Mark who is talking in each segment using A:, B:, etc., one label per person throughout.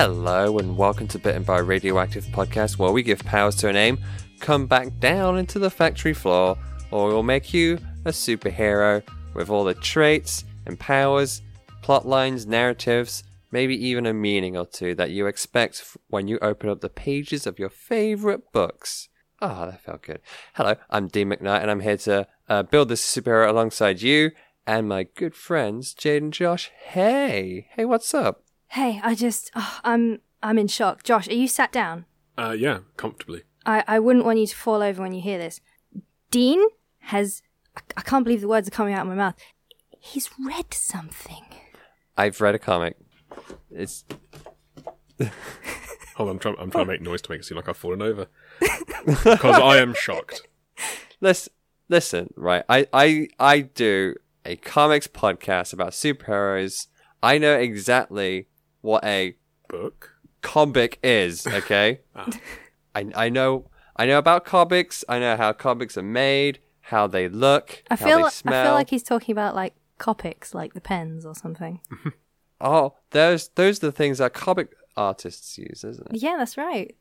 A: Hello and welcome to Bitten by Radioactive Podcast, where we give powers to a name, come back down into the factory floor, or we'll make you a superhero with all the traits and powers, plot lines, narratives, maybe even a meaning or two that you expect when you open up the pages of your favorite books. Ah, that felt good. Hello, I'm Dean McKnight, and I'm here to uh, build this superhero alongside you and my good friends, Jade and Josh. Hey, hey, what's up?
B: Hey, I just, oh, I'm, I'm in shock. Josh, are you sat down?
C: Uh, yeah, comfortably.
B: I, I wouldn't want you to fall over when you hear this. Dean has, I, I can't believe the words are coming out of my mouth. He's read something.
A: I've read a comic. It's
C: Hold on, I'm trying, I'm trying to make noise to make it seem like I've fallen over. Because I am shocked.
A: listen, listen, right? I, I, I do a comics podcast about superheroes. I know exactly what a
C: Book?
A: comic is. Okay,
C: Ah.
A: I, I know, I know about comics. I know how comics are made, how they look,
B: I
A: how
B: feel,
A: they
B: I feel like he's talking about like Copics, like the pens or something.
A: oh, those, those are the things that comic artists use, isn't it?
B: yeah, that's right.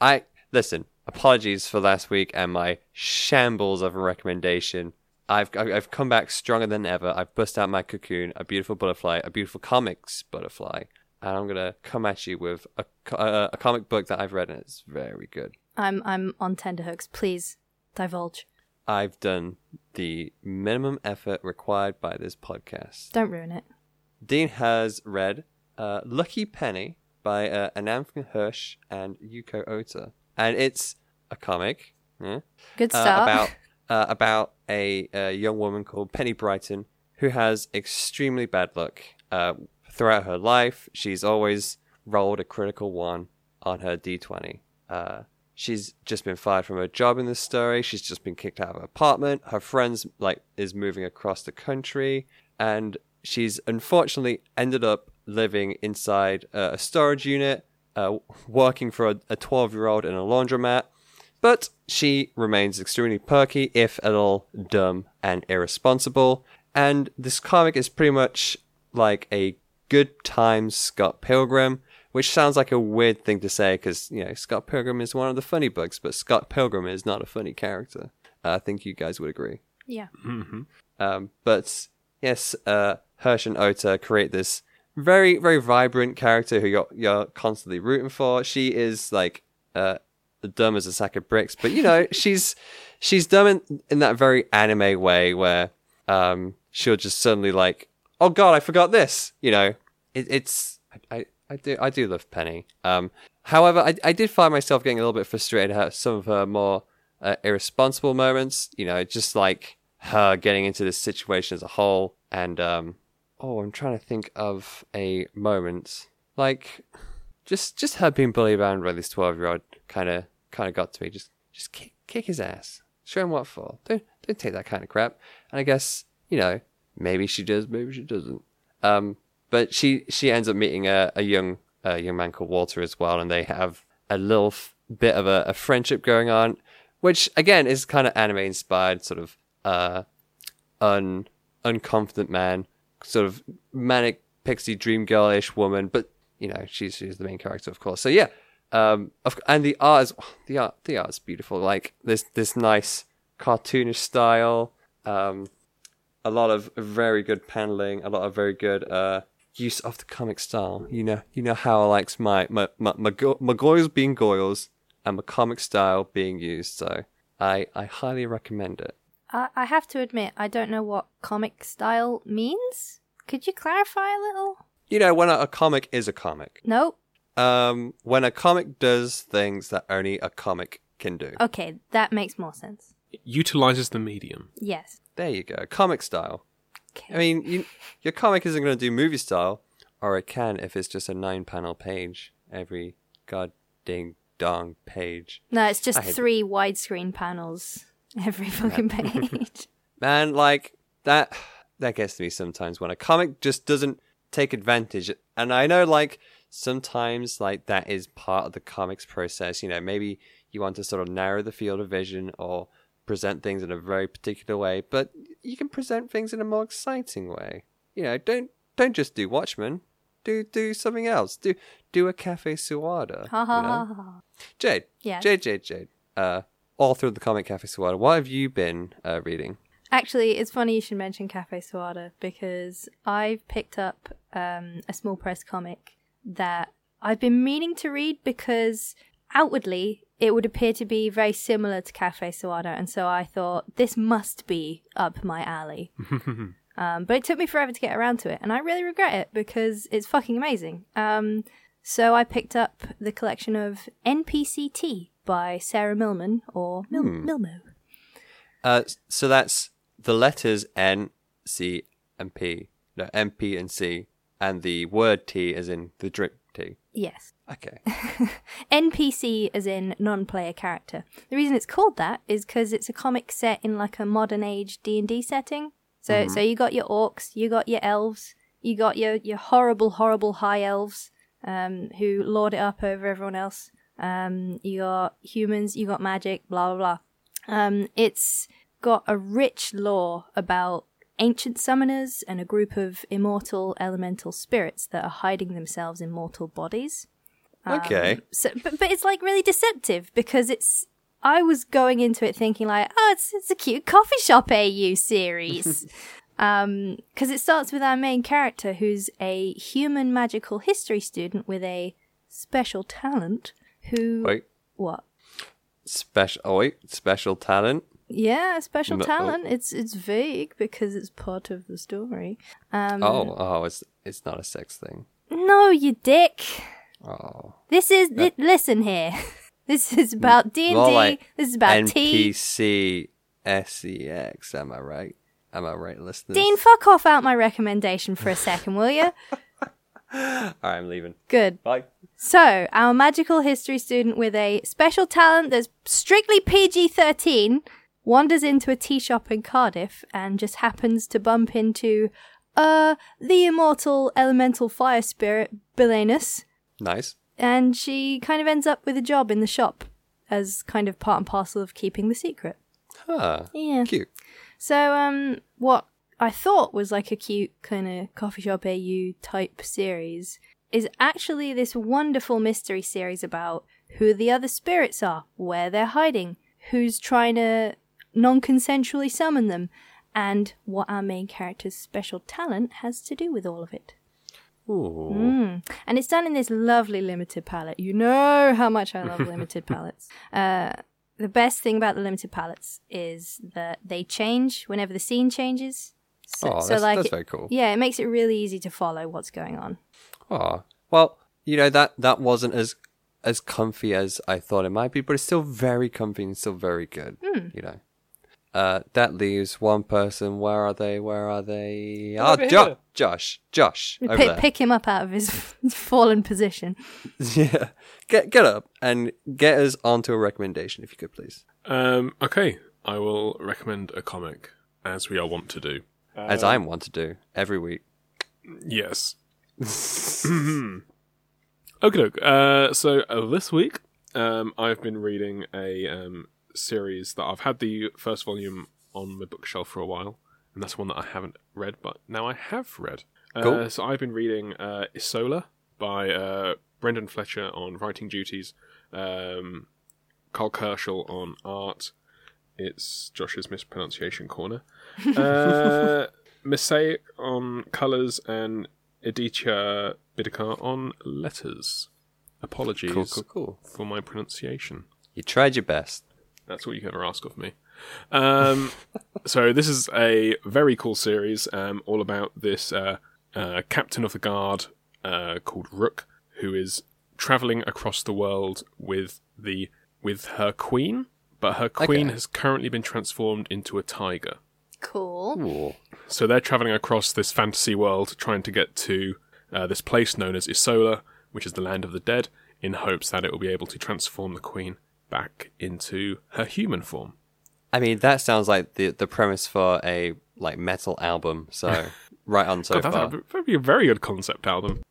A: I listen. Apologies for last week and my shambles of a recommendation. I've I've come back stronger than ever. I've bust out my cocoon, a beautiful butterfly, a beautiful comics butterfly, and I'm gonna come at you with a a, a comic book that I've read and it's very good.
B: I'm, I'm on tenterhooks. Please divulge.
A: I've done the minimum effort required by this podcast.
B: Don't ruin it.
A: Dean has read uh, Lucky Penny by uh, Ananth Hirsh and Yuko Ota, and it's a comic. Yeah?
B: Good
A: uh, about uh, about a, a young woman called Penny Brighton who has extremely bad luck. Uh, throughout her life, she's always rolled a critical one on her d20. Uh, she's just been fired from her job in this story. She's just been kicked out of her apartment. Her friends like is moving across the country, and she's unfortunately ended up living inside uh, a storage unit, uh, working for a- a 12 year old in a laundromat. But she remains extremely perky, if at all dumb and irresponsible. And this comic is pretty much like a good time Scott Pilgrim, which sounds like a weird thing to say because, you know, Scott Pilgrim is one of the funny books, but Scott Pilgrim is not a funny character. Uh, I think you guys would agree.
B: yeah.
A: Um, but yes, uh, Hirsh and Ota create this very, very vibrant character who you're, you're constantly rooting for. She is like uh, dumb as a sack of bricks, but you know she's she's dumb in, in that very anime way where um, she'll just suddenly like, oh god, I forgot this. You know, it, it's I, I do I do love Penny. Um, however, I I did find myself getting a little bit frustrated at some of her more uh, irresponsible moments. You know, just like her getting into this situation as a whole, and um, oh, I'm trying to think of a moment like just just her being bullied around by this twelve year old kind of kind of got to me. Just just kick kick his ass, show him what for. Don't don't take that kind of crap. And I guess you know maybe she does, maybe she doesn't. Um, but she she ends up meeting a, a young a young man called Walter as well, and they have a little f- bit of a, a friendship going on, which again is kind of anime inspired, sort of uh un unconfident man, sort of manic pixie dream girlish woman, but you know she's she's the main character, of course. So yeah, um, of, and the art is the art the art's beautiful. Like this this nice cartoonish style, um, a lot of very good paneling, a lot of very good uh use of the comic style. You know you know how I likes my my my my, go- my being goils and my comic style being used. So I I highly recommend it.
B: I, I have to admit, I don't know what comic style means. Could you clarify a little?
A: You know when a, a comic is a comic.
B: No?
A: Um, when a comic does things that only a comic can do.
B: Okay, that makes more sense.
C: It utilizes the medium.
B: Yes.
A: There you go, comic style.
B: Okay.
A: I mean, you, your comic isn't going to do movie style, or it can if it's just a nine-panel page every god ding dong page.
B: no, it's just
A: I hate-
B: three widescreen panels every fucking page.
A: Man, like that that gets to me sometimes when a comic just doesn't take advantage. And I know like sometimes like that is part of the comics process, you know, maybe you want to sort of narrow the field of vision or present things in a very particular way, but you can present things in a more exciting way. You know, don't don't just do Watchmen. do do something else. Do do a Cafe Suada. You know? Jade.
B: Yeah.
A: Jade, Jade, Jade. Uh, all through the comic Cafe Suada. What have you been uh, reading?
B: Actually, it's funny you should mention Cafe Suada because I've picked up um, a small press comic that I've been meaning to read because outwardly it would appear to be very similar to Cafe Suada, and so I thought this must be up my alley. um, but it took me forever to get around to it, and I really regret it because it's fucking amazing. Um, so I picked up the collection of NPCT by Sarah Millman or Mil- Milmo.
A: Uh, so that's the letters N, C, and P. No, M, P, and C, and the word T as in the drink T.
B: Yes.
A: Okay.
B: NPC as in non-player character. The reason it's called that is because it's a comic set in like a modern age D and D setting. So so you got your orcs, you got your elves, you got your your horrible horrible high elves um, who lord it up over everyone else. Um, you got humans, you got magic, blah blah blah. Um, it's got a rich lore about ancient summoners and a group of immortal elemental spirits that are hiding themselves in mortal bodies.
A: Okay.
B: So, but, but it's like really deceptive because it's. I was going into it thinking like, oh, it's it's a cute coffee shop AU series, um, because it starts with our main character who's a human magical history student with a special talent. Who
A: Wait.
B: what?
A: Special. Oh wait. Special talent.
B: Yeah, a special
A: No- oh.
B: talent. It's it's vague because it's part of the story. Um,
A: Oh. Oh. It's it's not a sex thing.
B: no, you dick.
A: Oh.
B: This is thi- listen here. This is about D and D. This is about T.
A: NPC SEX. Am I right? Am I right, listeners?
B: Dean, fuck off out my recommendation for a second, will you?
A: All right, I'm leaving.
B: Good.
A: Bye.
B: So, our magical history student with a special talent that's strictly PG 13 wanders into a tea shop in Cardiff and just happens to bump into, uh, the immortal elemental fire spirit, Belenus.
A: Nice.
B: And she kind of ends up with a job in the shop as kind of part and parcel of keeping the secret.
A: Huh.
B: Yeah.
A: Cute.
B: So, um, what I thought was like a cute kind of coffee shop AU type series is actually this wonderful mystery series about who the other spirits are, where they're hiding, who's trying to non consensually summon them, and what our main character's special talent has to do with all of it.
A: Ooh.
B: Mm. And it's done in this lovely limited palette. You know how much I love limited palettes. Uh, the best thing about the limited palettes is that they change whenever the scene changes. So,
A: Oh,
B: so like, it-
A: very cool.
B: yeah, it makes it really easy to follow what's going on.
A: Oh, well, you know that that wasn't as as comfy as I thought it might be, but it's still very comfy and still very good.
B: Hmm.
A: You know, uh, that leaves one person. Where are they? Where are they? Ah,
C: over
A: Jo- Josh, Josh, over
B: Pick,
A: there.
B: pick him up out of his fallen position.
A: yeah, get get up and get us onto a recommendation, if you could, please.
C: Um, okay, I will recommend a comic, as we are wont to do.
A: As I'm wont to do every week.
C: Yes. okay, uh, so uh, this week um, I've been reading a um, series that I've had the first volume on my bookshelf for a while, and that's one that I haven't read, but now I have read. Uh, So I've been reading uh, Isola by uh, Brendan Fletcher on writing duties, um, Karl Kerschl on art. It's Josh's mispronunciation corner. Uh, Msassyk on colours and Aditya Bidikar on letters. Apologies
A: Cool, cool, cool.
C: for my pronunciation.
A: You tried your best.
C: That's what you can ever ask of me. Um, so this is a very cool series, um, all about this uh, uh, captain of the guard uh, called Rook, who is traveling across the world with the with her queen, but her queen
A: Okay.
C: has currently been transformed into a tiger.
B: Cool.
A: Ooh.
C: So they're traveling across this fantasy world, trying to get to uh, this place known as Isola, which is the land of the dead, in hopes that it will be able to transform the queen back into her human form.
A: I mean, that sounds like the the premise for a like metal album. So right on so
C: God,
A: far.
C: that would be a very good concept album.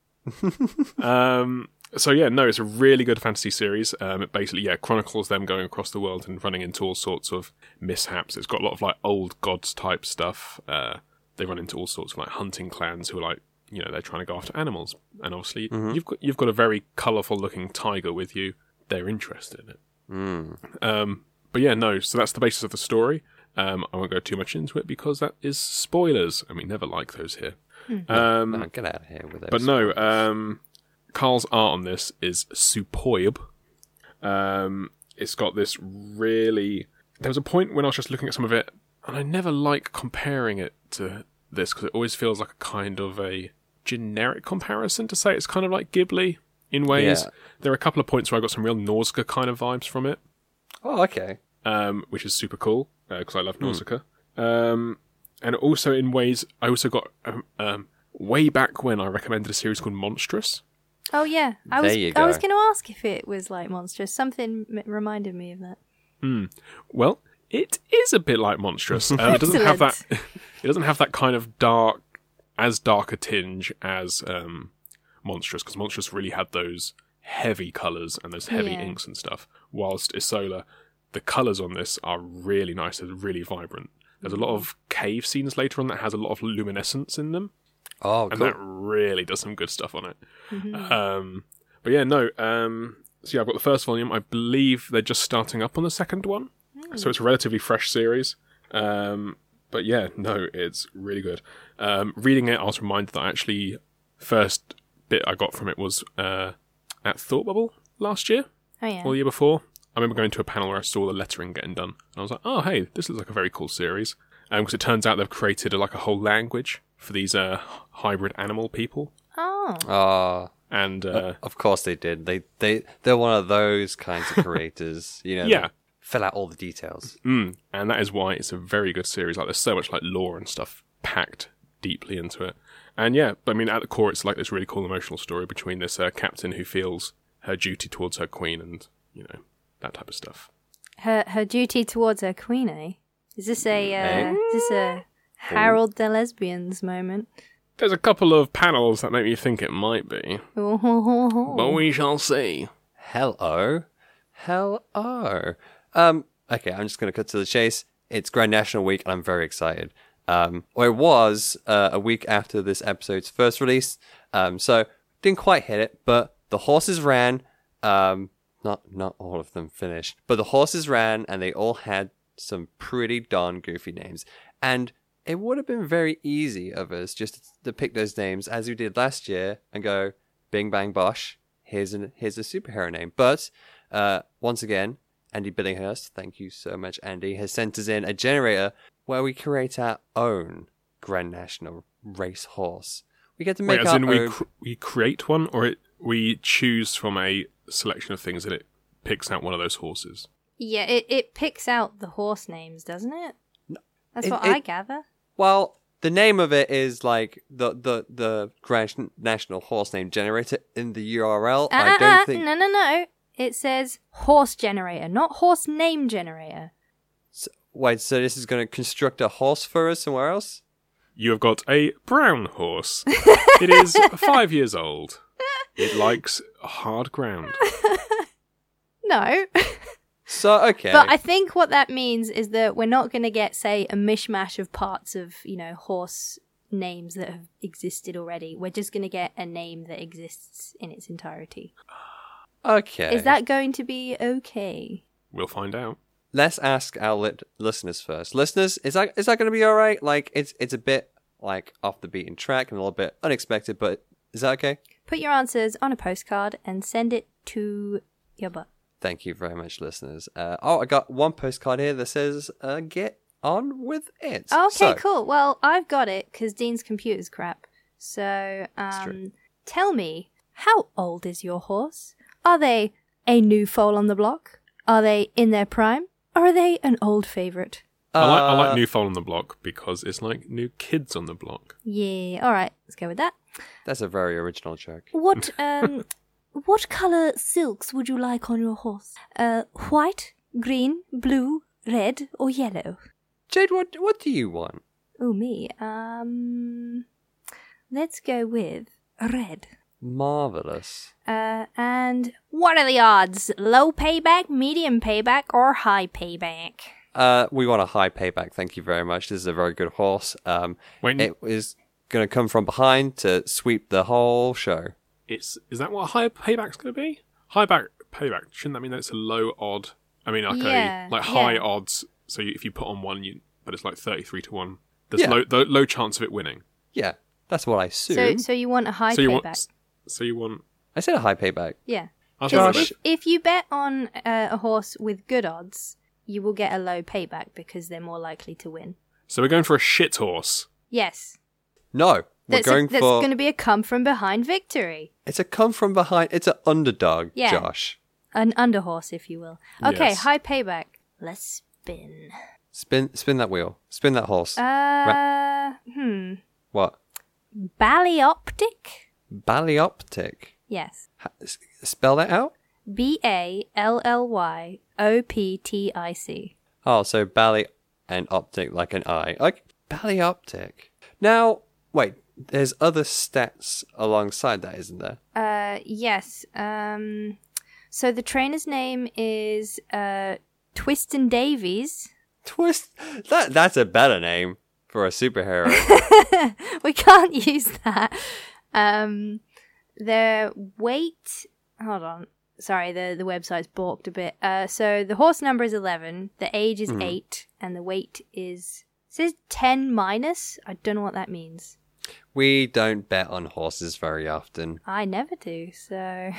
C: um, so yeah, no, it's a really good fantasy series. Um, it basically yeah chronicles them going across the world and running into all sorts of mishaps. It's got a lot of like old gods type stuff. Uh, they run into all sorts of like hunting clans who are like you know they're trying to go after animals, and obviously you've got you've got a very colourful looking tiger with you. They're interested in it. Um, but yeah, no. So that's the basis of the story. Um, I won't go too much into it because that is spoilers, and we never like those here. Um,
A: Oh, get out of here with those.
C: but no, um, Karl's art on this is superb. Um, it's got this really. There was a point when I was just looking at some of it, and I never like comparing it to this because it always feels like a kind of a generic comparison to say it's kind of like Ghibli in ways.
A: Yeah.
C: There are a couple of points where I got some real Nausicaa kind of vibes from it
A: Oh, okay.
C: um, which is super cool because I love Nausicaa. Um, and also in ways, I also got um, um, way back when I recommended a series called Monstress.
B: Oh yeah, I
A: There
B: was
A: you
B: I was going to ask if it was like Monstress. Something m- reminded me of that.
C: Well, it is a bit like Monstress. Um, it doesn't have that. It doesn't have that kind of dark, as dark a tinge as um, Monstress, because Monstress really had those heavy colours and those heavy
B: Yeah.
C: inks and stuff. Whilst Isola, the colours on this are really nice. They're really vibrant. There's a lot of cave scenes later on that has a lot of luminescence in them.
A: Oh,
C: and
A: cool.
C: that really does some good stuff on it. Um, but yeah, no. Um, so yeah, I've got the first volume. I believe they're just starting up on the second one, so it's a relatively fresh series. Um, but yeah, no, it's really good. Um, reading it, I was reminded that I actually first bit I got from it was uh, at Thought Bubble last year
B: Oh yeah.
C: or the year before. I remember going to a panel where I saw the lettering getting done, and I was like, "Oh, hey, this looks like a very cool series." Because it turns out they've created a, like a whole language for these uh, hybrid animal people,
B: oh.
A: Oh,
C: and uh,
A: of course they did. They they they're one of those kinds of creators. You know.
C: Yeah.
A: Fill out all the details.
C: mm, and that is why it's a very good series. Like, there's so much like lore and stuff packed deeply into it, and yeah, but I mean, at the core, it's like this really cool emotional story between this uh, captain who feels her duty towards her queen, and you know that type of stuff.
B: Her her duty towards her queen, eh? Is this a uh,
A: Eh?
B: is this a Harold the lesbians moment?
C: There's a couple of panels that make me think it might be, but we shall see.
A: Hello, hello. Um. Okay, I'm just gonna cut to the chase. It's Grand National Week, and I'm very excited. Um. Or it was uh, a week after this episode's first release. Um. So didn't quite hit it, but the horses ran. Um. Not not all of them finished, but the horses ran, and they all had some pretty darn goofy names. And it would have been very easy of us just to pick those names as we did last year and go, Bing Bang Bosh, here's an here's a superhero name. But uh, once again, Andy Billinghurst, thank you so much, Andy, has sent us in a generator where we create our own Grand National race horse. We get to make
C: Wait, as
A: our
C: in we cr- we create one, or it, we choose from a selection of things and it picks out one of those horses.
B: yeah. It it picks out the horse names, doesn't it? That's
A: it-
B: what
A: it-
B: I gather.
A: well, the name of it is like the the the Grand National Horse Name Generator in the URL.
B: Uh,
A: I
B: uh,
A: don't
B: uh,
A: think.
B: No, no, no. It says horse generator, not horse name generator.
A: Wait, so this is going to construct a horse for us somewhere else?
C: You have got a brown horse. it is five years old. It likes hard ground.
B: No.
A: So okay,
B: But I think what that means is that we're not going to get, say, a mishmash of parts of, you know, horse names that have existed already. We're just going to get a name that exists in its entirety.
A: okay.
B: Is that going to be okay?
C: We'll find out.
A: Let's ask our lit- listeners first. Listeners, is that is that going to be all right? Like it's it's a bit like off the beaten track and a little bit unexpected, but is that okay?
B: Put your answers on a postcard and send it to your butt.
A: Thank you very much, listeners. Uh, oh, I got one postcard here that says uh, "Get on with it."
B: Okay,
A: So,
B: cool. Well, I've got it because Dean's computer's crap. So, um, tell me, how old is your horse? Are they a new foal on the block? Are they in their prime? Or are they an old favourite?
C: I like I
A: Uh,
C: like New Foal on the Block because it's like new kids on the block.
B: Yeah, alright, let's go with that.
A: That's a very original joke.
B: What, um, what colour silks would you like on your horse? Uh, white, green, blue, red, or yellow?
A: Jade, what what do you want?
B: Oh, me. Um, let's go with red.
A: Marvelous.
B: Uh, and what are the odds? Low payback, medium payback, or high payback?
A: Uh, we want a high payback. Thank you very much. This is a very good horse. Um,
C: When
A: it is gonna come from behind to sweep the whole show.
C: It's is that what a high payback's going to be? High back payback shouldn't that mean that it's a low odd? I mean, like
B: Yeah,
C: a like high
B: yeah.
C: odds. So you, if you put on one, you but it's like thirty three to one. There's
A: Yeah.
C: low low, low chance of it winning.
A: Yeah, that's what I assume.
B: So, so you want a high
C: so you
B: payback?
C: want so you want.
A: I said a high payback.
B: yeah.
C: I was
B: Because if, if you bet on uh, a horse with good odds, you will get a low payback because they're more likely to win.
C: So we're going for a shit horse.
B: Yes.
A: No, we're
B: That's,
A: going
B: that's
A: for.
B: going to be a come from behind victory.
A: It's a come from behind. It's an underdog,
B: Yeah.
A: Josh.
B: An underhorse, if you will. Okay,
C: Yes.
B: high payback. Let's spin.
A: Spin, spin that wheel. Spin that horse.
B: Uh, hmm.
A: what?
B: Ballyoptic?
A: Ballyoptic.
B: Yes.
A: S- spell that out.
B: B A L L Y O P T I C.
A: Oh, so bally and optic like an eye. Like ballyoptic. Now, wait. There's other stats alongside that, isn't there?
B: Uh, yes. Um, so the trainer's name is uh, Twiston-Davies.
A: Twist. That that's a better name for a superhero.
B: we can't use that. Um, their weight. Hold on. Sorry, the the website's balked a bit. Uh, so the horse number is eleven. The age is eight, and the weight is it says ten minus. I don't know what that means.
A: we don't bet on horses very often.
B: I never do. So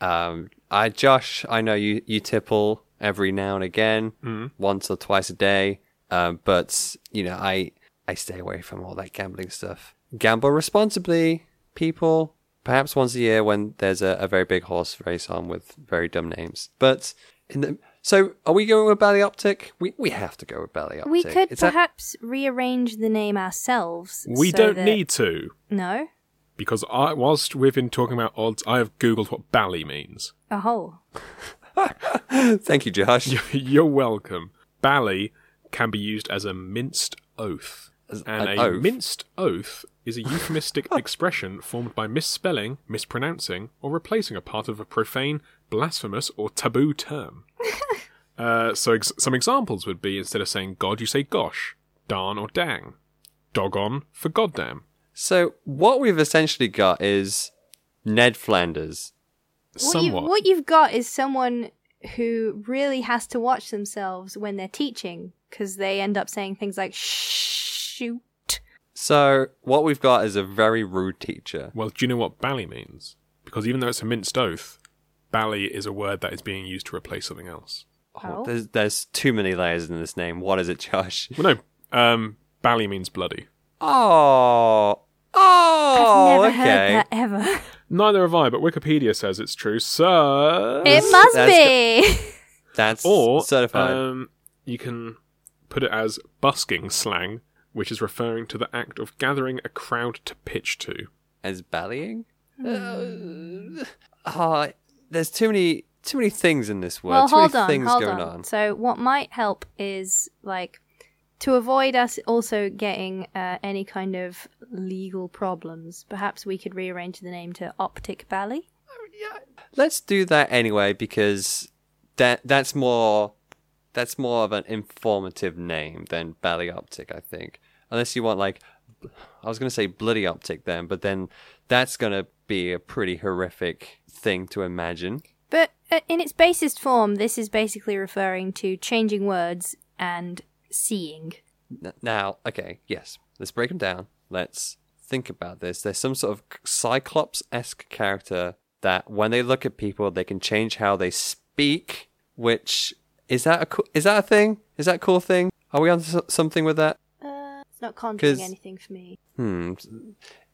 A: Um, I Josh, I know you you tipple every now and again, once or twice a day. Um, but you know, I I stay away from all that gambling stuff. Gamble responsibly, people. Perhaps once a year when there's a, a very big horse race on with very dumb names. But in the so are we going with Ballyoptic? We we have to go with Ballyoptic.
B: we could
A: Is that-
B: perhaps rearrange the name ourselves.
C: We
B: so
C: don't
B: that-
C: need to
B: No.
C: because I whilst we've been talking about odds, I have googled what bally means.
B: Oh.
A: Thank you, Josh.
C: You're welcome. Bally can be used as a minced oath. And
A: an
C: a
A: oath?
C: minced oath is a euphemistic expression formed by misspelling, mispronouncing, or replacing a part of a profane, blasphemous, or taboo term. uh, so ex- some examples would be instead of saying God, you say gosh, darn, or dang. doggone for goddamn.
A: So what we've essentially got is Ned Flanders.
B: What, you, what you've got is someone who really has to watch themselves when they're teaching because they end up saying things like shoot.
A: So what we've got is a very rude teacher.
C: Well, do you know what bally means? Because even though it's a minced oath, bally is a word that is being used to replace something else.
B: Oh.
A: There's there's too many layers in this name. What is it, Josh?
C: Well, no, um, bally means bloody.
A: Oh, oh,
B: Never
A: okay.
B: heard that ever.
C: Neither have I, but Wikipedia says it's true. So,
B: it must
A: that's
B: be.
A: That's
C: or
A: certified.
C: um, you can put it as busking slang, which is referring to the act of gathering a crowd to pitch to.
A: As ballying.
B: Hmm.
A: Uh, oh, there's too many too many things in this word.
B: well,
A: too
B: hold
A: many
B: on,
A: things
B: hold
A: going
B: on.
A: on.
B: So, what might help is like to avoid us also getting uh, any kind of legal problems. Perhaps we could rearrange the name to Optic Bally.
A: Let's do that anyway because that that's more that's more of an informative name than Ballyoptic, I think. Unless you want like I was going to say Bloody Optic then, but then that's going to be a pretty horrific thing to imagine.
B: But uh, in its basest form, this is basically referring to changing words and seeing.
A: Now, okay, yes, let's break them down. Let's think about this. There's some sort of Cyclops esque character that when they look at people, they can change how they speak. Which is that a co- is that a thing? Is that a cool thing? Are we on something with that?
B: Not conjuring
A: 'Cause-
B: anything for me.
A: Hmm.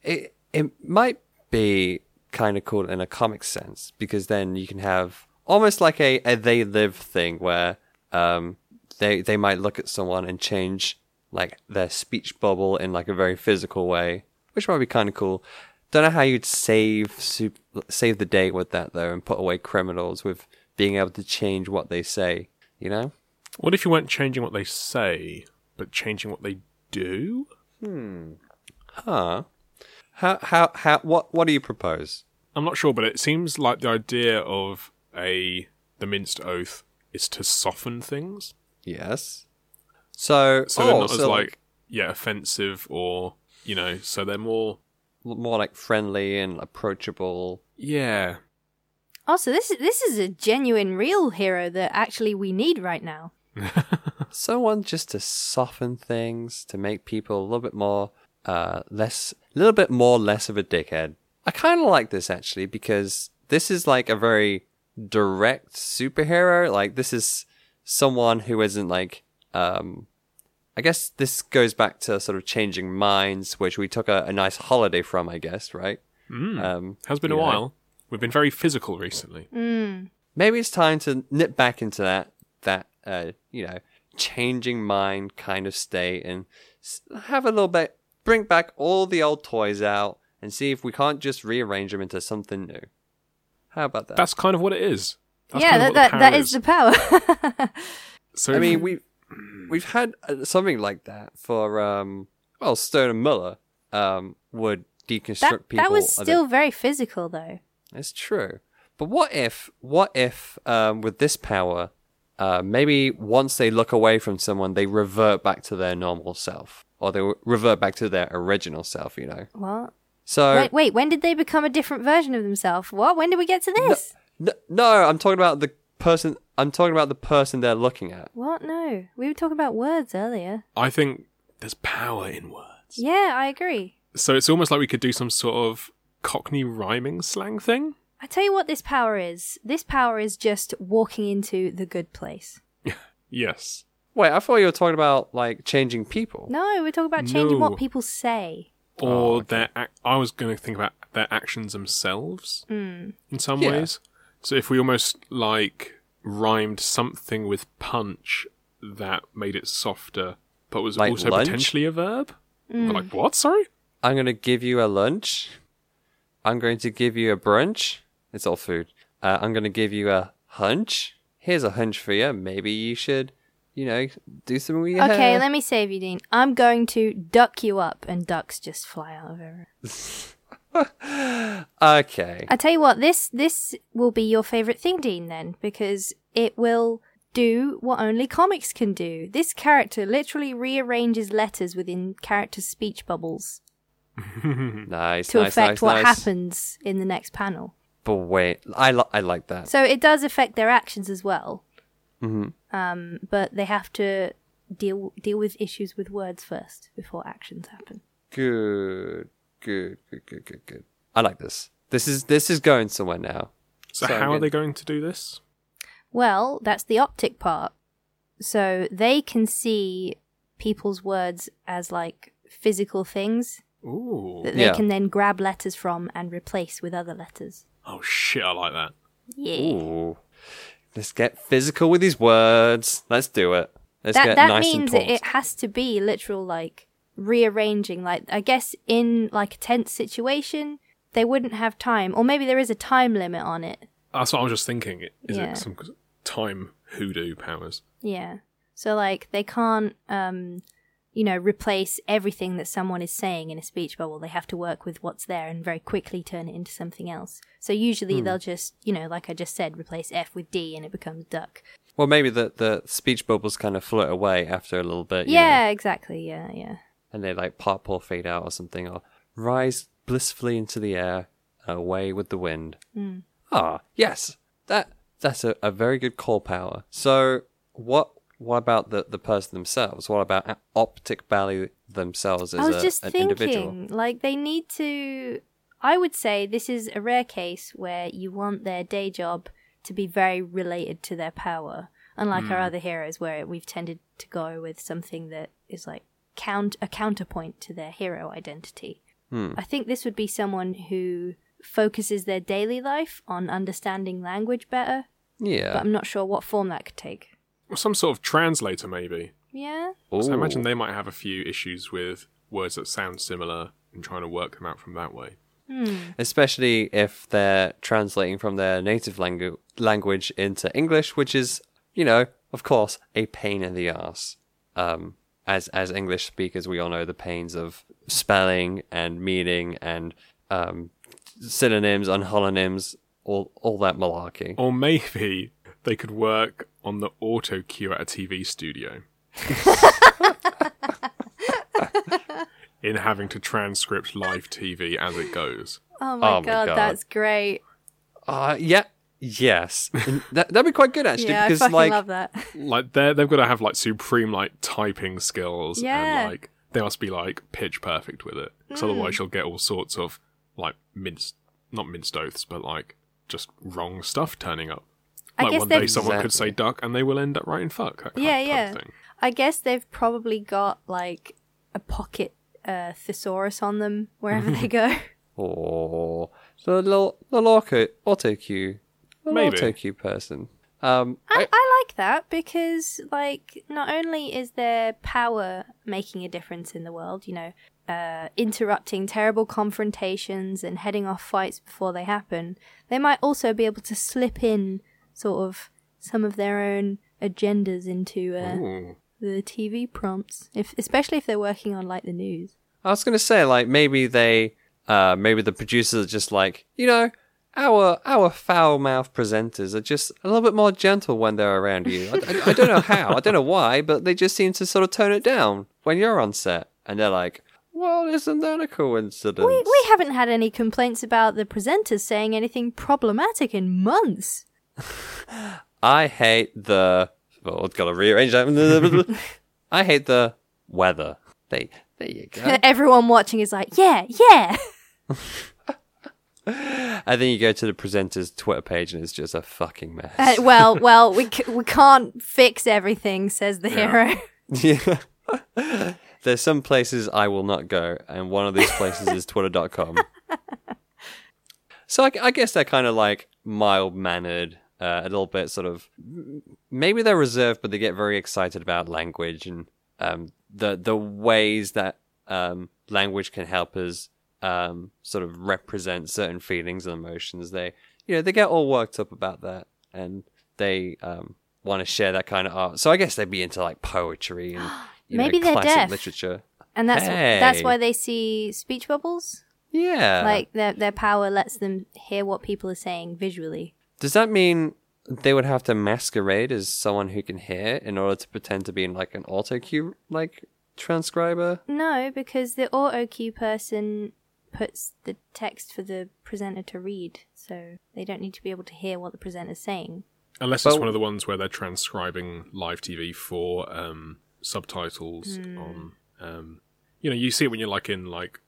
A: It it might be kind of cool in a comic sense because then you can have almost like a, a they live thing where um they they might look at someone and change like their speech bubble in like a very physical way, which might be kind of cool. Don't know how you'd save sup- save the day with that though, and put away criminals with being able to change what they say. You know.
C: What if you weren't changing what they say, but changing what they do? Hmm.
A: Huh. How how how what what do you propose?
C: I'm not sure, but it seems like the idea of a the minced oath is to soften things,
A: Yes. So,
C: so they're
A: oh,
C: not as
A: so
C: like yeah offensive or You know, so they're more.
A: more like friendly and approachable.
C: Yeah.
B: Also, this is this is a genuine, real hero that actually we need right now.
A: Someone just to soften things, to make people a little bit more, uh, less, a little bit more less of a dickhead. I kind of like this actually because this is like a very direct superhero. Like this is someone who isn't like, um, I guess this goes back to sort of changing minds, which we took a, a nice holiday from, I guess, right?
C: Mm.
A: Um,
C: Has been a
A: know.
C: while. We've been very physical recently.
A: maybe it's time to nip back into that that uh, you know changing mind kind of state and have a little bit bring back all the old toys out and see if we can't just rearrange them into something new how about that
C: That's kind of what it is. That's
B: yeah,
C: kind of
B: that, that,
C: power
B: that is the power.
C: So
A: i mean we we've had uh, something like that for um well stone and muller um would deconstruct
B: that,
A: people
B: that was
A: a bit-
B: still very physical, though.
A: It's true. But what if, what if, um, with this power, uh, maybe once they look away from someone, they revert back to their normal self, or they revert back to their original self. You know.
B: What?
A: So
B: wait, wait, when did they become a different version of themselves? What? When did we get to this?
A: no, no, I'm talking about the person. I'm talking about the person they're looking at.
B: What? No. We were talking about words earlier.
C: I think there's power in words.
B: Yeah, I agree.
C: So it's almost like we could do some sort of Cockney rhyming slang thing.
B: I tell you what this power is. This power is just walking into the good place.
C: Yes.
A: Wait, I thought you were talking about like changing people.
B: No, we're talking about changing
C: No.
B: what people say.
C: Or
A: Oh, okay.
C: their ac- I was going to think about their actions themselves hmm. in some
A: Yeah.
C: ways. So if we almost like rhymed something with punch that made it softer, but was
A: Like
C: also
A: lunch?
C: potentially a verb. We're Like what? Sorry.
A: I'm going to give you a lunch. I'm going to give you a brunch. It's all food. Uh, I'm going to give you a hunch. Here's a hunch for you. Maybe you should, you know, do some with your
B: Okay,
A: hair.
B: let me save you, Dean. I'm going to duck you up, and ducks just fly out of everywhere.
A: Okay.
B: I tell you what, this this will be your favorite thing, Dean. Then, because it will do what only comics can do. This character literally rearranges letters within character speech bubbles
A: Nice.
B: to
A: nice,
B: affect
A: nice,
B: what
A: nice.
B: happens in the next panel.
A: But wait, I, li- I like that.
B: So it does affect their actions as well.
A: Mm-hmm.
B: Um, but they have to deal deal with issues with words first before actions happen.
A: Good. Good. Good. Good. Good. Good. I like this. This is this is going somewhere now.
C: So,
A: So
C: how are they going to do this?
B: Well, that's the optic part. So they can see people's words as like physical things
C: Ooh.
B: that they
A: Yeah.
B: can then grab letters from and replace with other letters.
C: Oh shit! I like that.
B: Yeah.
A: Ooh. Let's get physical with these words. Let's do it. Let's
B: that
A: get
B: that
A: nice
B: means
A: and
B: it,
A: taut.
B: it has to be literal like rearranging like I guess in like a tense situation they wouldn't have time or maybe there is a time limit on it.
C: That's what I was just thinking. Is
B: Yeah.
C: it some time hoodoo powers?
B: Yeah. So like they can't um you know replace everything that someone is saying in a speech bubble. They have to work with what's there and very quickly turn it into something else. So usually they'll just, you know, like I just said, replace F with D and it becomes duck.
A: Well, maybe the the speech bubbles kind of float away after a little bit.
B: yeah,
A: know,
B: exactly. Yeah, yeah.
A: and they like pop or fade out or something, or rise blissfully into the air and away with the wind.
B: Hmm.
A: Ah, yes, that that's a, a very good call power. So, what what about the the person themselves? What about Optic Bally themselves as
B: I was
A: a,
B: just
A: an
B: thinking,
A: individual?
B: like they need to. I would say this is a rare case where you want their day job to be very related to their power, unlike
A: Hmm.
B: our other heroes, where we've tended to go with something that is like count a counterpoint to their hero identity.
A: Hmm.
B: I think this would be someone who focuses their daily life on understanding language better,
A: Yeah.
B: but I'm not sure what form that could take.
C: Or some sort of translator, maybe.
B: Yeah,
C: So I imagine they might have a few issues with words that sound similar and trying to work them out from that way.
A: especially if they're translating from their native langu- language into English, which is, you know, of course, a pain in the ass. Um, as as English speakers, we all know the pains of spelling and meaning and um, synonyms and holonyms, all all that malarkey.
C: Or maybe they could work on the auto cue at a TV studio. in having to transcript live TV as it goes.
B: Oh my,
A: Oh my
B: god,
A: God.
B: that's great.
A: Uh, yeah, yes, And that that'd be quite good actually
B: Yeah, I
A: because
B: fucking
A: like
B: love that.
C: Like they they've got to have like supreme like typing skills
B: Yeah.
C: and like they must be like pitch perfect with it. Because
B: Mm.
C: otherwise you'll get all sorts of like minced not minced oaths, but like just wrong stuff turning up.
B: I
C: Like
B: guess
C: one day
B: they've-
C: someone could say duck and they will end up writing fuck. That
B: Yeah,
C: type
B: yeah.
C: Of.
B: I guess they've probably got like a pocket uh, thesaurus on them wherever they go.
A: oh, the little the auto auto cue, the
C: Maybe.
A: auto cue person. Um,
B: I, I like that because, like, not only is their power making a difference in the world, you know, uh, interrupting terrible confrontations and heading off fights before they happen, they might also be able to slip in sort of some of their own agendas into uh, the TV prompts, if especially if they're working on like the news.
A: I was gonna say like maybe they, uh, maybe the producers are just like you know. Our our foul mouth presenters are just a little bit more gentle when they're around you. I, I- I don't know how, I don't know why, but they just seem to sort of tone it down when you're on set, and they're like, "Well, isn't that a coincidence?"
B: We we haven't had any complaints about the presenters saying anything problematic in months.
A: I hate the. Well, I've got to rearrange that. I hate the weather. They, there you go.
B: Everyone watching is like, yeah, yeah.
A: and then you go to the presenter's Twitter page, and it's just a fucking mess.
B: Uh, well, well, we c- we can't fix everything, says the hero.
A: yeah. There's some places I will not go, and one of these places is twitter.com. So I, I guess they're kind of like mild mannered, uh, a little bit sort of. Maybe they're reserved, but they get very excited about language and um, the the ways that um, language can help us um, sort of represent certain feelings and emotions. They you know they get all worked up about that, and they um, want to share that kind of art. So I guess they'd be into like poetry and
B: Maybe
A: know,
B: they're
A: classic
B: deaf.
A: literature.
B: And that's that's why they see speech bubbles.
A: Yeah.
B: Like their their power lets them hear what people are saying visually.
A: Does that mean they would have to masquerade as someone who can hear in order to pretend to be like an auto cue like transcriber?
B: No, because the auto cue person puts the text for the presenter to read, so they don't need to be able to hear what the presenter's saying.
C: Unless it's
A: But-
C: one of the ones where they're transcribing live TV for um, subtitles
B: Hmm.
C: on. Um, you know, you see it when you're like in like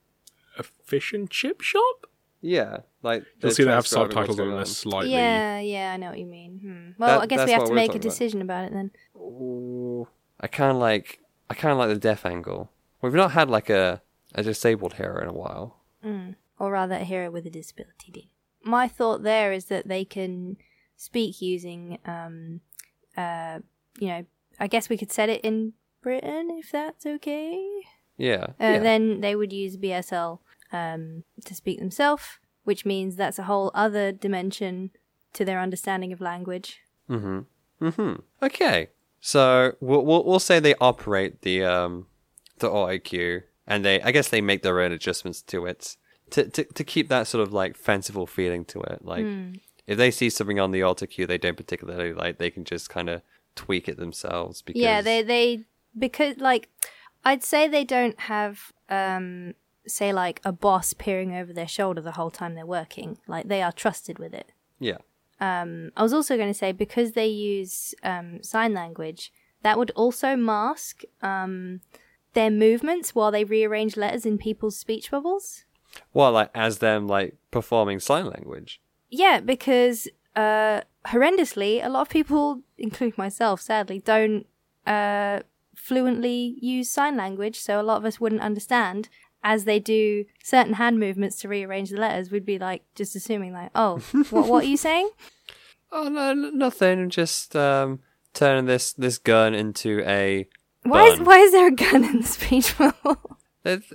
C: a fish and chip shop.
A: Yeah, like
C: You'll
A: they're
C: see they have subtitles on
A: going
C: slightly.
B: Yeah, yeah, I know what you mean. Hmm. Well,
A: That-
B: I guess we have to make a
A: talking about.
B: decision about it then.
A: Ooh, I kind of like I kind of like the deaf angle. We've not had like a a disabled hero in a while.
B: or rather a hero with a disability did. My thought there is that they can speak using, um, uh, you know, I guess we could set it in Britain if that's okay.
A: Yeah,
B: Uh,
A: yeah.
B: Then they would use BSL um, to speak themselves, which means that's a whole other dimension to their understanding of language.
A: Mm-hmm. Okay. So we'll, we'll we'll say they operate the um the auto cue, and they I guess they make their own adjustments to it to to to keep that sort of like fanciful feeling to it. Like if they see something on the auto cue they don't particularly like, they can just kind of tweak it themselves. Because
B: Yeah, they they because like I'd say they don't have um say like a boss peering over their shoulder the whole time they're working. Like they are trusted with it.
A: yeah Um,
B: I was also going to say because they use um, sign language, that would also mask um, their movements while they rearrange letters in people's speech bubbles.
A: well like as them like performing sign language.
B: Yeah, because uh, horrendously, a lot of people, including myself, sadly, don't uh, fluently use sign language. So a lot of us wouldn't understand. As they do certain hand movements to rearrange the letters, we'd be like just assuming like, oh, what what are you saying?
A: Oh no, nothing. Just um turning this this gun into a
B: Why is why is there a gun in the speech bubble?
A: It's-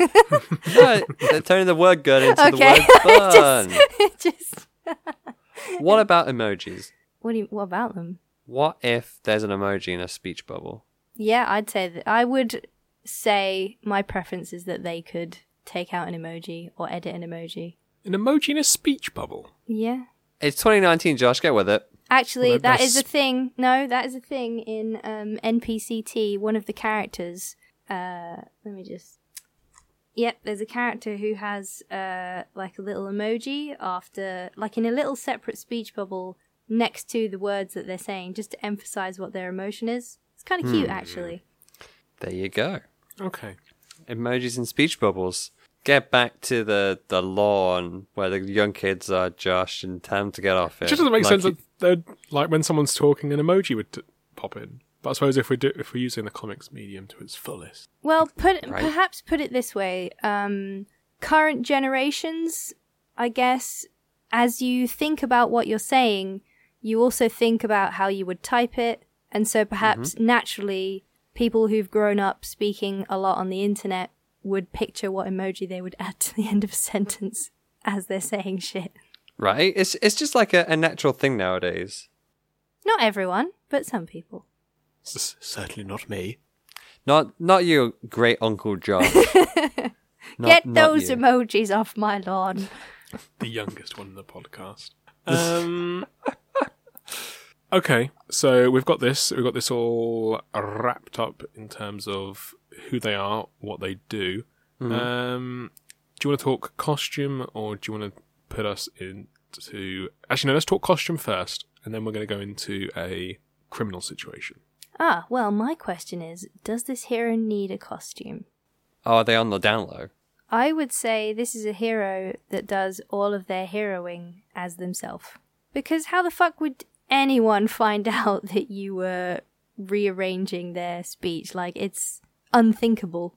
A: no, they're turning the word gun into
B: Okay.
A: the word bun.
B: It just
A: What about emojis?
B: what do you, what about them?
A: What if there's an emoji in a speech bubble?
B: Yeah, I'd say that I would say my preference is that they could take out an emoji or edit an emoji.
C: An emoji in a speech bubble.
B: Yeah.
A: It's 2019, Josh. Get with it.
B: Actually,
C: Well,
B: that is a thing. No, that is a thing in um, NPCT. One of the characters. Uh, let me just Yep, there's a character who has uh like a little emoji after like in a little separate speech bubble next to the words that they're saying just to emphasize what their emotion is. It's kind of cute actually.
A: There you go.
C: Okay.
A: Emojis and speech bubbles. Get back to the the lawn where the young kids are, Josh, and tell them to get off it.
C: It just doesn't make
A: Like
C: sense
A: you-
C: that they'd, like when someone's talking, an emoji would t- pop in. But I suppose if we do, if we're using the comics medium to its fullest,
B: Well, put
A: Right.
B: perhaps put it this way: um, current generations, I guess, as you think about what you're saying, you also think about how you would type it, and so perhaps naturally, people who've grown up speaking a lot on the internet would picture what emoji they would add to the end of a sentence as they're saying shit.
A: right? It's it's just like a, a natural thing nowadays.
B: Not everyone, but some people.
C: S- certainly not me.
A: Not not your great uncle Josh. Not-
B: Get
A: not
B: those
A: you.
B: emojis off my lawn.
C: the youngest one in the podcast. Um, okay, so we've got this. We've got this all wrapped up in terms of who they are, what they do. Um, do you want to talk costume, or do you want to put us into? Actually, no. Let's talk costume first, and then we're going to go into a criminal situation.
B: Ah, well, my question is Does this hero need a costume?
A: Oh, are they on the down low?
B: I would say this is a hero that does all of their heroing as themselves. Because how the fuck would anyone find out that you were rearranging their speech? Like, it's unthinkable.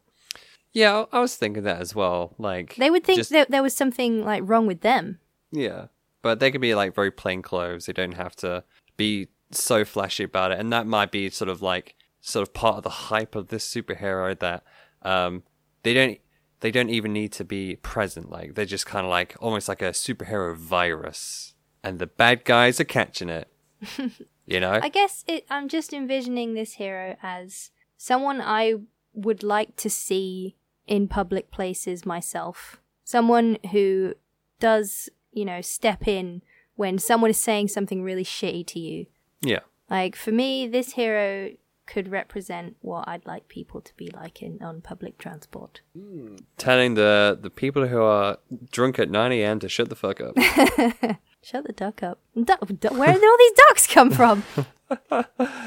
A: Yeah, I was thinking that as well. Like
B: They would think
A: just-
B: that there was something, like, wrong with them.
A: Yeah, but they could be like very plain clothes. They don't have to be so flashy about it, and that might be sort of like sort of part of the hype of this superhero that um they don't they don't even need to be present. Like they're just kind of like almost like a superhero virus, and the bad guys are catching it. you know?
B: I guess it, I'm just envisioning this hero as someone I would like to see in public places myself. Someone who does, you know, step in when someone is saying something really shitty to you.
A: yeah.
B: Like for me, this hero could represent what I'd like people to be like in on public transport. Hmm.
A: Telling the the people who are drunk at 9 a.m. to shut the fuck up.
B: Shut the duck up. Duck, duck, where did all these ducks come from?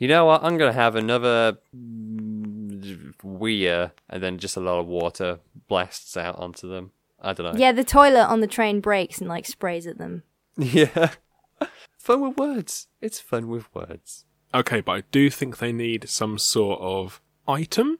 A: You know what? I'm gonna have another weir, and then just a lot of water blasts out onto them. I don't know.
B: yeah, the toilet on the train breaks and like sprays at them.
A: Yeah. fun with words. It's fun with words.
C: Okay, but I do think they need some sort of item.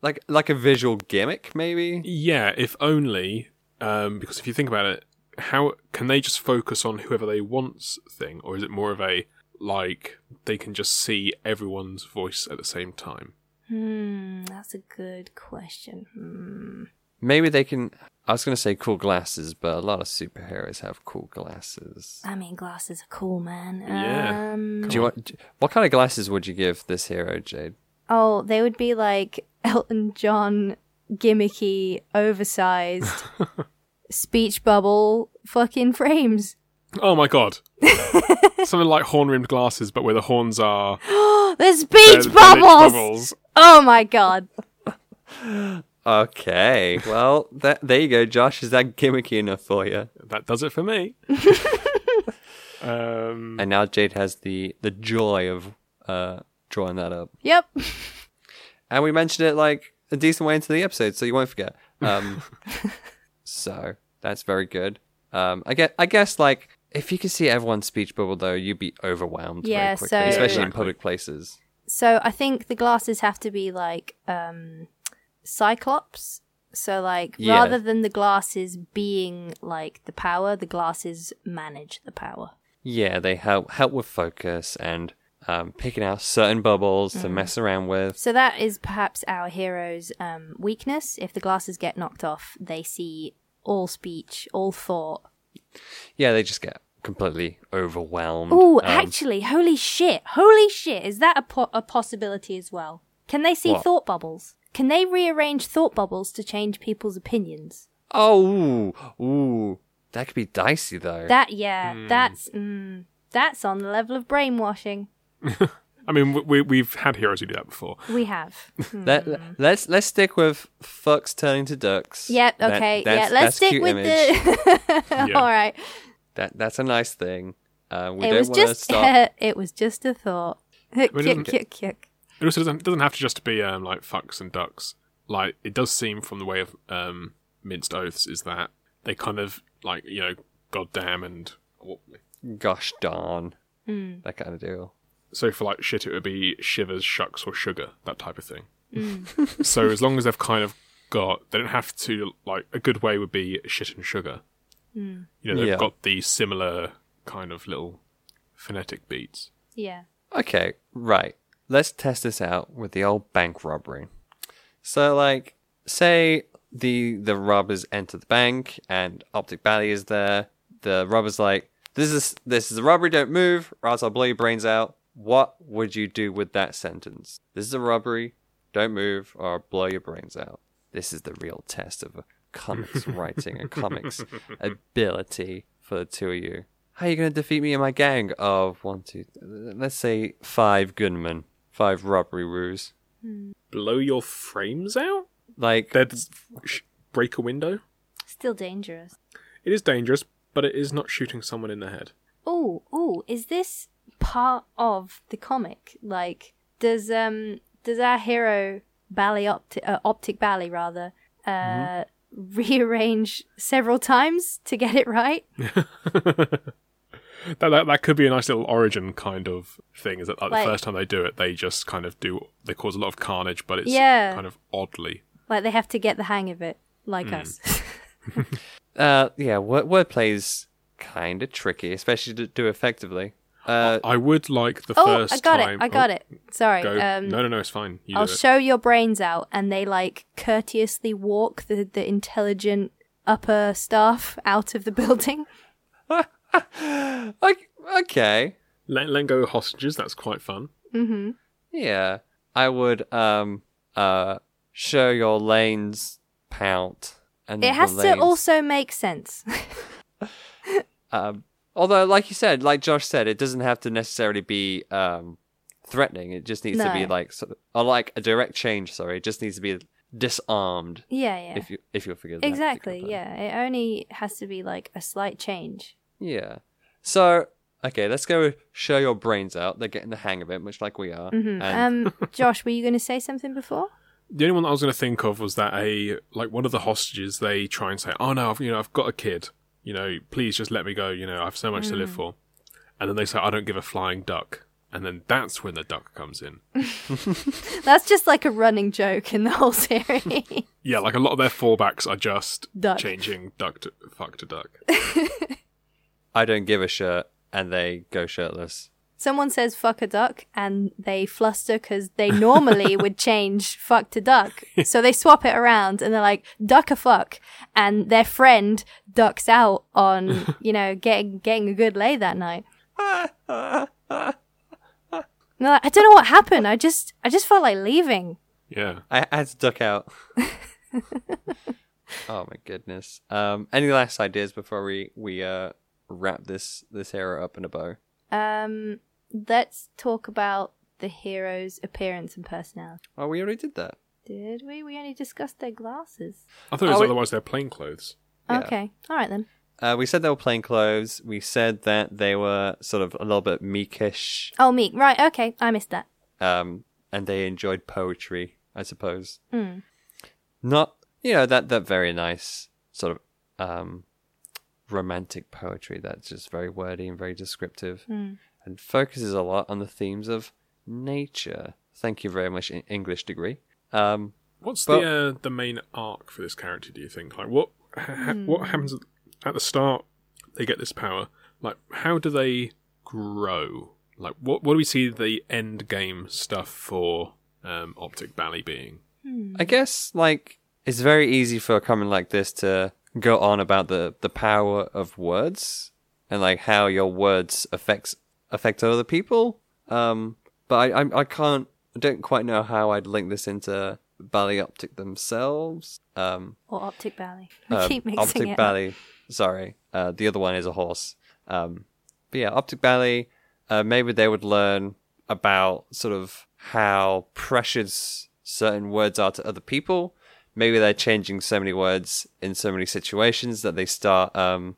A: Like like a visual gimmick, maybe.
C: Yeah, if only um, because if you think about it, how can they just focus on whoever they want's thing, or is it more of a like they can just see everyone's voice at the same time?
B: Hmm, that's a good question. Hmm.
A: Maybe they can. I was gonna say cool glasses, but a lot of superheroes have cool glasses.
B: I mean, glasses are cool, man.
C: Yeah.
B: Um,
A: Do you want? What kind of glasses would you give this hero, Jade?
B: oh, they would be like Elton John, gimmicky, oversized, speech bubble, fucking frames.
C: Oh my god! Something like horn-rimmed glasses, but where the horns are
B: The
C: they're-
B: speech
C: they're
B: bubbles!
C: bubbles.
B: Oh my god.
A: Okay, well, that, there you go, Josh. Is that gimmicky enough for you?
C: That does it for me. um,
A: And now Jade has the the joy of uh, drawing that up.
B: Yep.
A: and we mentioned it like a decent way into the episode, so you won't forget. Um, so that's very good. Um, I guess, I guess, like if you could see everyone's speech bubble, though, you'd be overwhelmed
B: Yeah,
A: very quickly,
B: so-
A: especially in public places.
B: So I think the glasses have to be like um Cyclops. So like
A: Yeah.
B: rather than the glasses being like the power, the glasses manage the power.
A: Yeah, they help help with focus and um, picking out certain bubbles to mess around with.
B: So that is perhaps our hero's um, weakness. If the glasses get knocked off, they see all speech, all thought.
A: Yeah, they just get completely overwhelmed.
B: Oh,
A: Um,
B: actually, holy shit! Holy shit! Is that a, po- a possibility as well? Can they see
A: What?
B: thought bubbles? Can they rearrange thought bubbles to change people's opinions?
A: Oh, ooh, ooh, that could be dicey though.
B: That yeah, that's mm, that's on the level of brainwashing.
C: I mean, we- we we've had heroes who do that before.
B: We have. Hmm.
A: Let, let's let's stick with fucks turning to ducks.
B: Yep.
A: That-
B: Okay.
A: that's-
B: yeah. Let's
A: that's
B: stick
A: cute
B: with
A: image.
B: the.
C: Yeah.
B: All right.
A: That that's a nice thing. Uh, we
B: it
A: don't
B: was
A: want to
B: just.
A: stop.
B: it was just a thought.
C: it
B: Kick,
C: doesn't-
B: kick, kick.
C: It also doesn't doesn't have to just be um, like fucks and ducks. Like it does seem from the way of um, minced oaths is that they kind of like you know goddamn and
A: Gosh darn,
B: Hmm.
A: that kind of deal.
C: So for like shit it would be shivers, shucks, or sugar that type of thing.
B: Hmm.
C: so as long as they've kind of got they don't have to like a good way would be shit and sugar.
B: Hmm.
C: You know they've
A: Yeah.
C: got the similar kind of little phonetic beats.
B: Yeah.
A: Okay, right. Let's test this out with the old bank robbery. So, like, say the the robbers enter the bank and Optic Bally is there. The robber's like, "This is this is a robbery. Don't move, or else I'll blow your brains out." What would you do with that sentence? This is a robbery. Don't move, or I'll blow your brains out. This is the real test of a comics writing and comics ability for the two of you. How are you going to defeat me and my gang of one, two, let's say five gunmen, five robbery roos?
C: Blow your frames out?
A: Like,
C: They'd sh- break a window?
B: Still dangerous.
C: It is dangerous, but it is not shooting someone in the head.
B: Oh, oh, is this part of the comic? Like, does um does our hero Bally Opti- uh, Optic Bally rather uh rearrange several times to get it right?
C: That, that that could be a nice little origin kind of thing. Is that like,
B: Like-
C: the first time they do it, they just kind of do they cause a lot of carnage, but it's
B: Yeah.
C: kind of oddly.
B: Like they have to get the hang of it, like us.
A: uh, yeah, word wordplay is kind of tricky, especially to do effectively. Uh,
C: I would like the
B: oh,
C: first
B: I got
C: time.
B: it! I got
C: oh,
B: it. Sorry.
C: Go.
B: Um,
C: no, no, no, it's fine. You
B: I'll
C: it.
B: show your brains out, and they like courteously walk the the intelligent upper staff out of the building.
A: okay, okay,
C: Let, let go hostages. That's quite fun.
A: yeah, I would um uh show your lanes pout, and
B: It
A: the
B: has to also make sense.
A: Um, although, like you said, like Josh said, it doesn't have to necessarily be um, threatening. It just needs to be like, sort of, or like a direct change. Sorry, it just needs to be disarmed.
B: yeah, yeah.
A: If you if you forget that
B: Exactly,
A: particular
B: yeah. It only has to be like a slight change.
A: yeah. So okay, let's go show your brains out. They're getting the hang of it, much like we are. And
B: Um, Josh, were you going to say something before?
C: The only one that I was going to think of was that a like one of the hostages. They try and say, "Oh no, I've, you know, I've got a kid. You know, please just let me go. You know, I have so much to live mm. for." And then they say, "I don't give a flying duck." And then that's when the duck comes in.
B: That's just like a running joke in the whole series.
C: Yeah, like a lot of their fallbacks are just
B: Duck.
C: changing duck to fuck to duck.
A: I don't give a shirt, and they go shirtless.
B: Someone says fuck a duck and they fluster because they normally would change fuck to duck. So they swap it around and they're like, duck a fuck. And their friend ducks out on, you know, getting, getting a good lay that night. And they're like, I don't know what happened. I just, I just felt like leaving.
C: Yeah.
A: I I had to duck out. oh my goodness. Um, any last ideas before we we uh wrap this this era up in a bow?
B: Um, let's talk about the hero's appearance and personality.
A: Oh, we already did that.
B: Did we? We only discussed their glasses.
C: I thought it was
A: Oh, it-
C: otherwise they're plain clothes.
A: Yeah.
B: Okay. All right then.
A: Uh, we said they were plain clothes. We said that they were sort of a little bit meekish,
B: Oh, me. Right. Okay. I missed that.
A: um, and they enjoyed poetry, I suppose.
B: Mm.
A: Not, you know, that that very nice sort of um, romantic poetry that's just very wordy and very descriptive,
B: Mm.
A: And focuses a lot on the themes of nature. Thank you very much, English degree. Um,
C: What's
A: But-
C: the uh, the main arc for this character? Do you think? Like, what ha- what happens at- at the start? They get this power. Like, how do they grow? Like, what what do we see the end game stuff for um, Optic Bally being?
A: I guess like it's very easy for a comment like this to go on about the the power of words and like how your words affects affect other people. Um, but I I, I can't I don't quite know how I'd link this into Bally Optic themselves. Um,
B: Or Optic Bally. We
A: uh,
B: keep mixing
A: Optic
B: it. up.
A: Bally. Sorry, uh, the other one is a horse. Um, but yeah, Optic Bally. Uh, maybe they would learn about sort of how precious certain words are to other people. Maybe they're changing so many words in so many situations that they start um,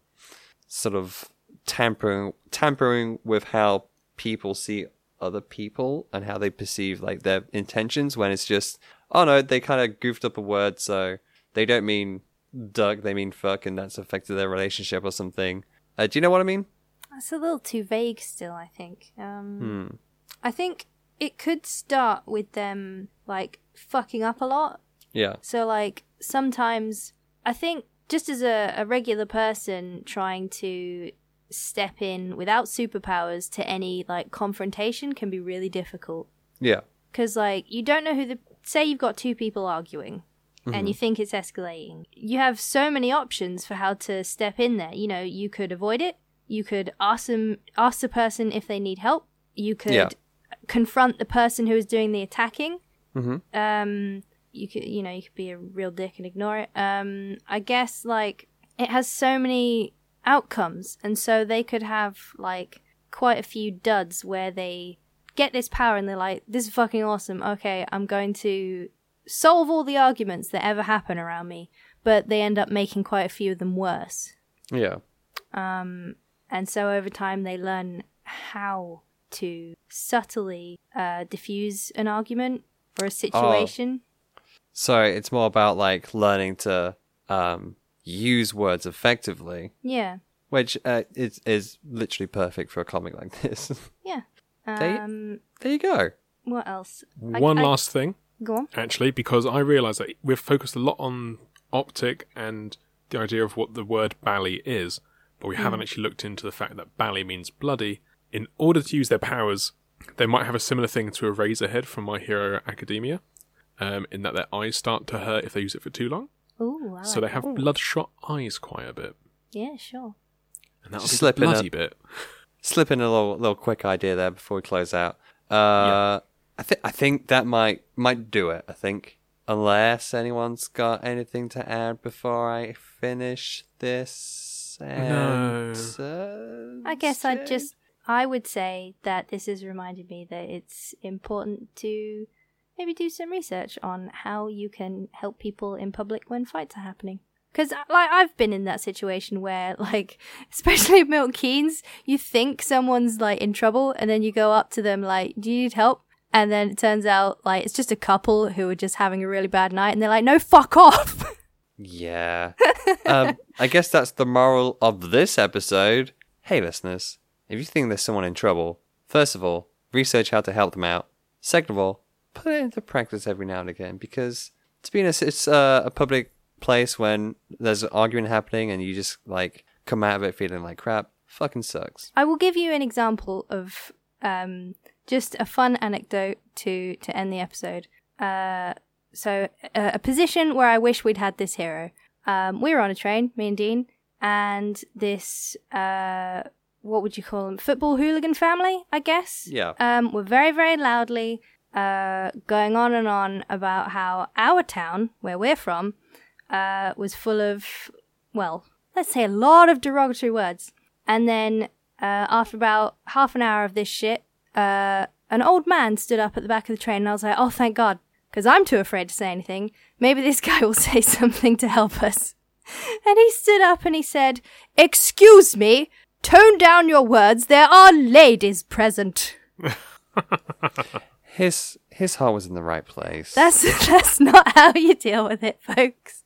A: sort of tampering tampering with how people see other people and how they perceive like their intentions when it's just oh no they kind of goofed up a word so they don't mean duck they mean fuck and that's affected their relationship or something uh, do you know what i mean
B: That's a little too vague still, I think. Um,
A: Hmm.
B: I think it could start with them, like, fucking up a lot.
A: yeah
B: So, like, sometimes I think just as a, a regular person trying to step in without superpowers to any, like, confrontation can be really difficult.
A: yeah
B: Because, like, you don't know who the. Say you've got two people arguing and you think it's escalating. You have so many options for how to step in there. You know, you could avoid it. You could ask them, ask the person if they need help. You could
A: Yeah.
B: confront the person who is doing the attacking.
A: Mhm.
B: Um, you could, you know, you could be a real dick and ignore it. Um, I guess like it has so many outcomes, and so they could have like quite a few duds where they get this power and they're like, "This is fucking awesome. Okay, I'm going to solve all the arguments that ever happen around me," but they end up making quite a few of them worse.
A: yeah Um,
B: And so over time, they learn how to subtly uh, diffuse an argument or a situation.
A: so it's more about like learning to um, use words effectively
B: Yeah,
A: which uh, is is literally perfect for a comic like this
B: yeah. Um,
A: there you go
B: what else?
C: One
B: I-
C: last thing,
B: Go on.
C: actually, because I realise that we've focused a lot on optic and the idea of what the word bally is, but we haven't actually looked into the fact that bally means bloody. In order to use their powers, they might have a similar thing to a Eraser Head from My Hero Academia, um, in that their eyes start to hurt if they use it for too long.
B: Ooh, I
C: so
B: like
C: they have
B: that.
C: bloodshot eyes quite a bit.
B: Yeah, sure.
C: And that'll
A: Just
C: be
A: slip
C: the
A: in a-
C: bloody bit.
A: slip in a little little quick idea there before we close out. Uh, I think I think that might might do it. I think unless anyone's got anything to add before I finish this.
C: No.
A: And,
B: I guess I'd just I would say that this has reminded me that it's important to maybe do some research on how you can help people in public when fights are happening. Because like I've been in that situation where like especially Milton Keynes, you think someone's like in trouble and then you go up to them like, "Do you need help?" And then it turns out like it's just a couple who are just having a really bad night and they're like, "No, fuck off."
A: Yeah. um, I guess that's the moral of this episode. Hey, listeners, if you think there's someone in trouble, first of all, research how to help them out. Second of all, put it into practice every now and again because to be honest, it's uh, a public place when there's an argument happening and you just like come out of it feeling like crap. Fucking sucks.
B: I will give you an example of um, just a fun anecdote to to end the episode. Uh, so uh, a position where I wish we'd had this hero. Um, we were on a train, me and Dean, and this uh, what would you call them? Football hooligan family, I guess.
A: Yeah.
B: Um, were very very loudly uh, going on and on about how our town, where we're from, uh, was full of well, let's say a lot of derogatory words. And then uh, after about half an hour of this shit, uh, an old man stood up at the back of the train, and I was like, "Oh, thank God," because I'm too afraid to say anything. Maybe this guy will say something to help us. And he stood up and he said, "Excuse me, tone down your words. There are ladies present."
A: His his heart was in the right place.
B: That's that's not how you deal with it, folks.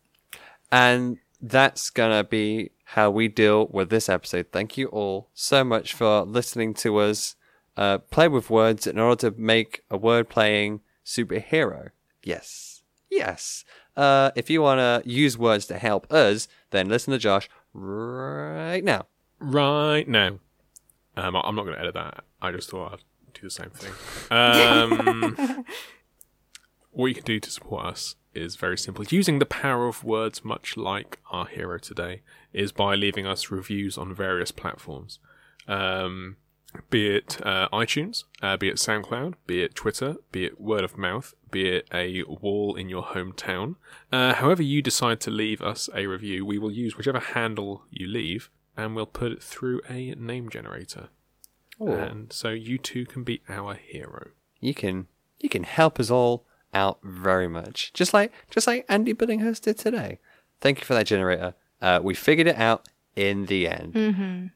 A: And that's gonna be how we deal with this episode. Thank you all so much for listening to us uh, play with words in order to make a word playing superhero. Yes. Yes. Uh, if you want to use words to help us, then listen to Josh right now.
C: Right now. Um, I- I'm not going to edit that. I just thought I'd do the same thing. Um, what you can do to support us is very simple. Using the power of words, much like our hero today, is by leaving us reviews on various platforms. Um, be it uh, iTunes, uh, be it SoundCloud, be it Twitter, be it word of mouth, be it a wall in your hometown. Uh, however, you decide to leave us a review, we will use whichever handle you leave and we'll put it through a name generator.
A: Ooh.
C: and so you too can be our hero.
A: you can you can help us all out very much. Just like just like Andy Billinghurst did today. Thank you for that generator. Uh, we figured it out in the end.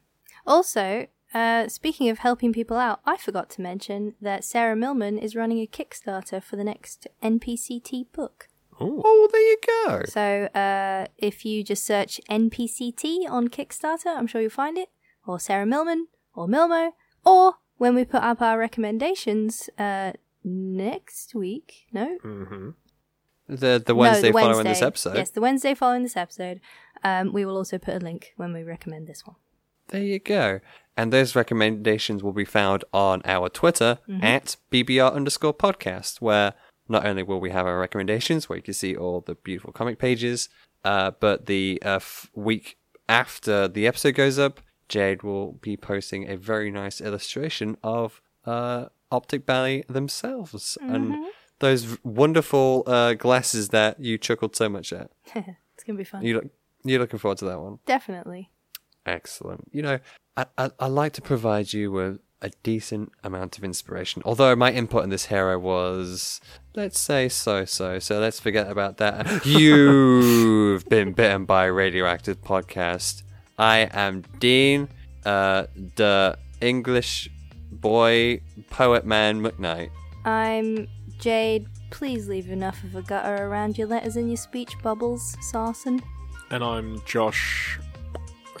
B: Also, uh, speaking of helping people out, I forgot to mention that Sarah Millman is running a Kickstarter for the next NPCT book.
C: Oh,
A: Oh, there you go.
B: So uh, if you just search NPCT on Kickstarter, I'm sure you'll find it, or Sarah Millman, or Milmo, or when we put up our recommendations uh, next week. No,
C: hmm
A: The the
B: No,
A: Wednesday
B: the
A: following this episode.
B: Yes, the Wednesday following this episode. Um, we will also put a link when we recommend this one.
A: There you go. And those recommendations will be found on our Twitter at BBR underscore podcast, where not only will we have our recommendations, where you can see all the beautiful comic pages, uh, but the uh, f- week after the episode goes up, Jade will be posting a very nice illustration of uh, Optic Bally themselves and those wonderful uh, glasses that you chuckled so much at.
B: It's gonna be fun.
A: You look, you're looking forward to that one.
B: Definitely.
A: Excellent. You know, I, I, I like to provide you with a decent amount of inspiration. Although my input in this hero was, let's say, so so. So let's forget about that. You've been bitten by a radioactive podcast. I am Dean, uh, the English boy, poet man McKnight.
B: I'm Jade. Please leave enough of a gutter around your letters and your speech bubbles, Sarson.
C: And I'm Josh.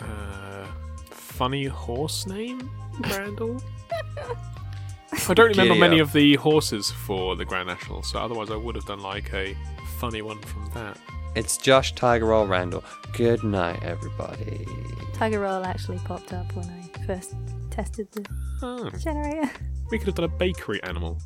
C: Uh, funny horse name, Brandel. I don't remember
A: Giddy
C: many
A: up.
C: of the horses for the Grand National, so otherwise I would have done like a funny one from that.
A: It's Josh Tiger Roll Randall. Good night, everybody.
B: Tiger Roll actually popped up when I first tested the
C: Oh,
B: generator.
C: we could have done a bakery animal.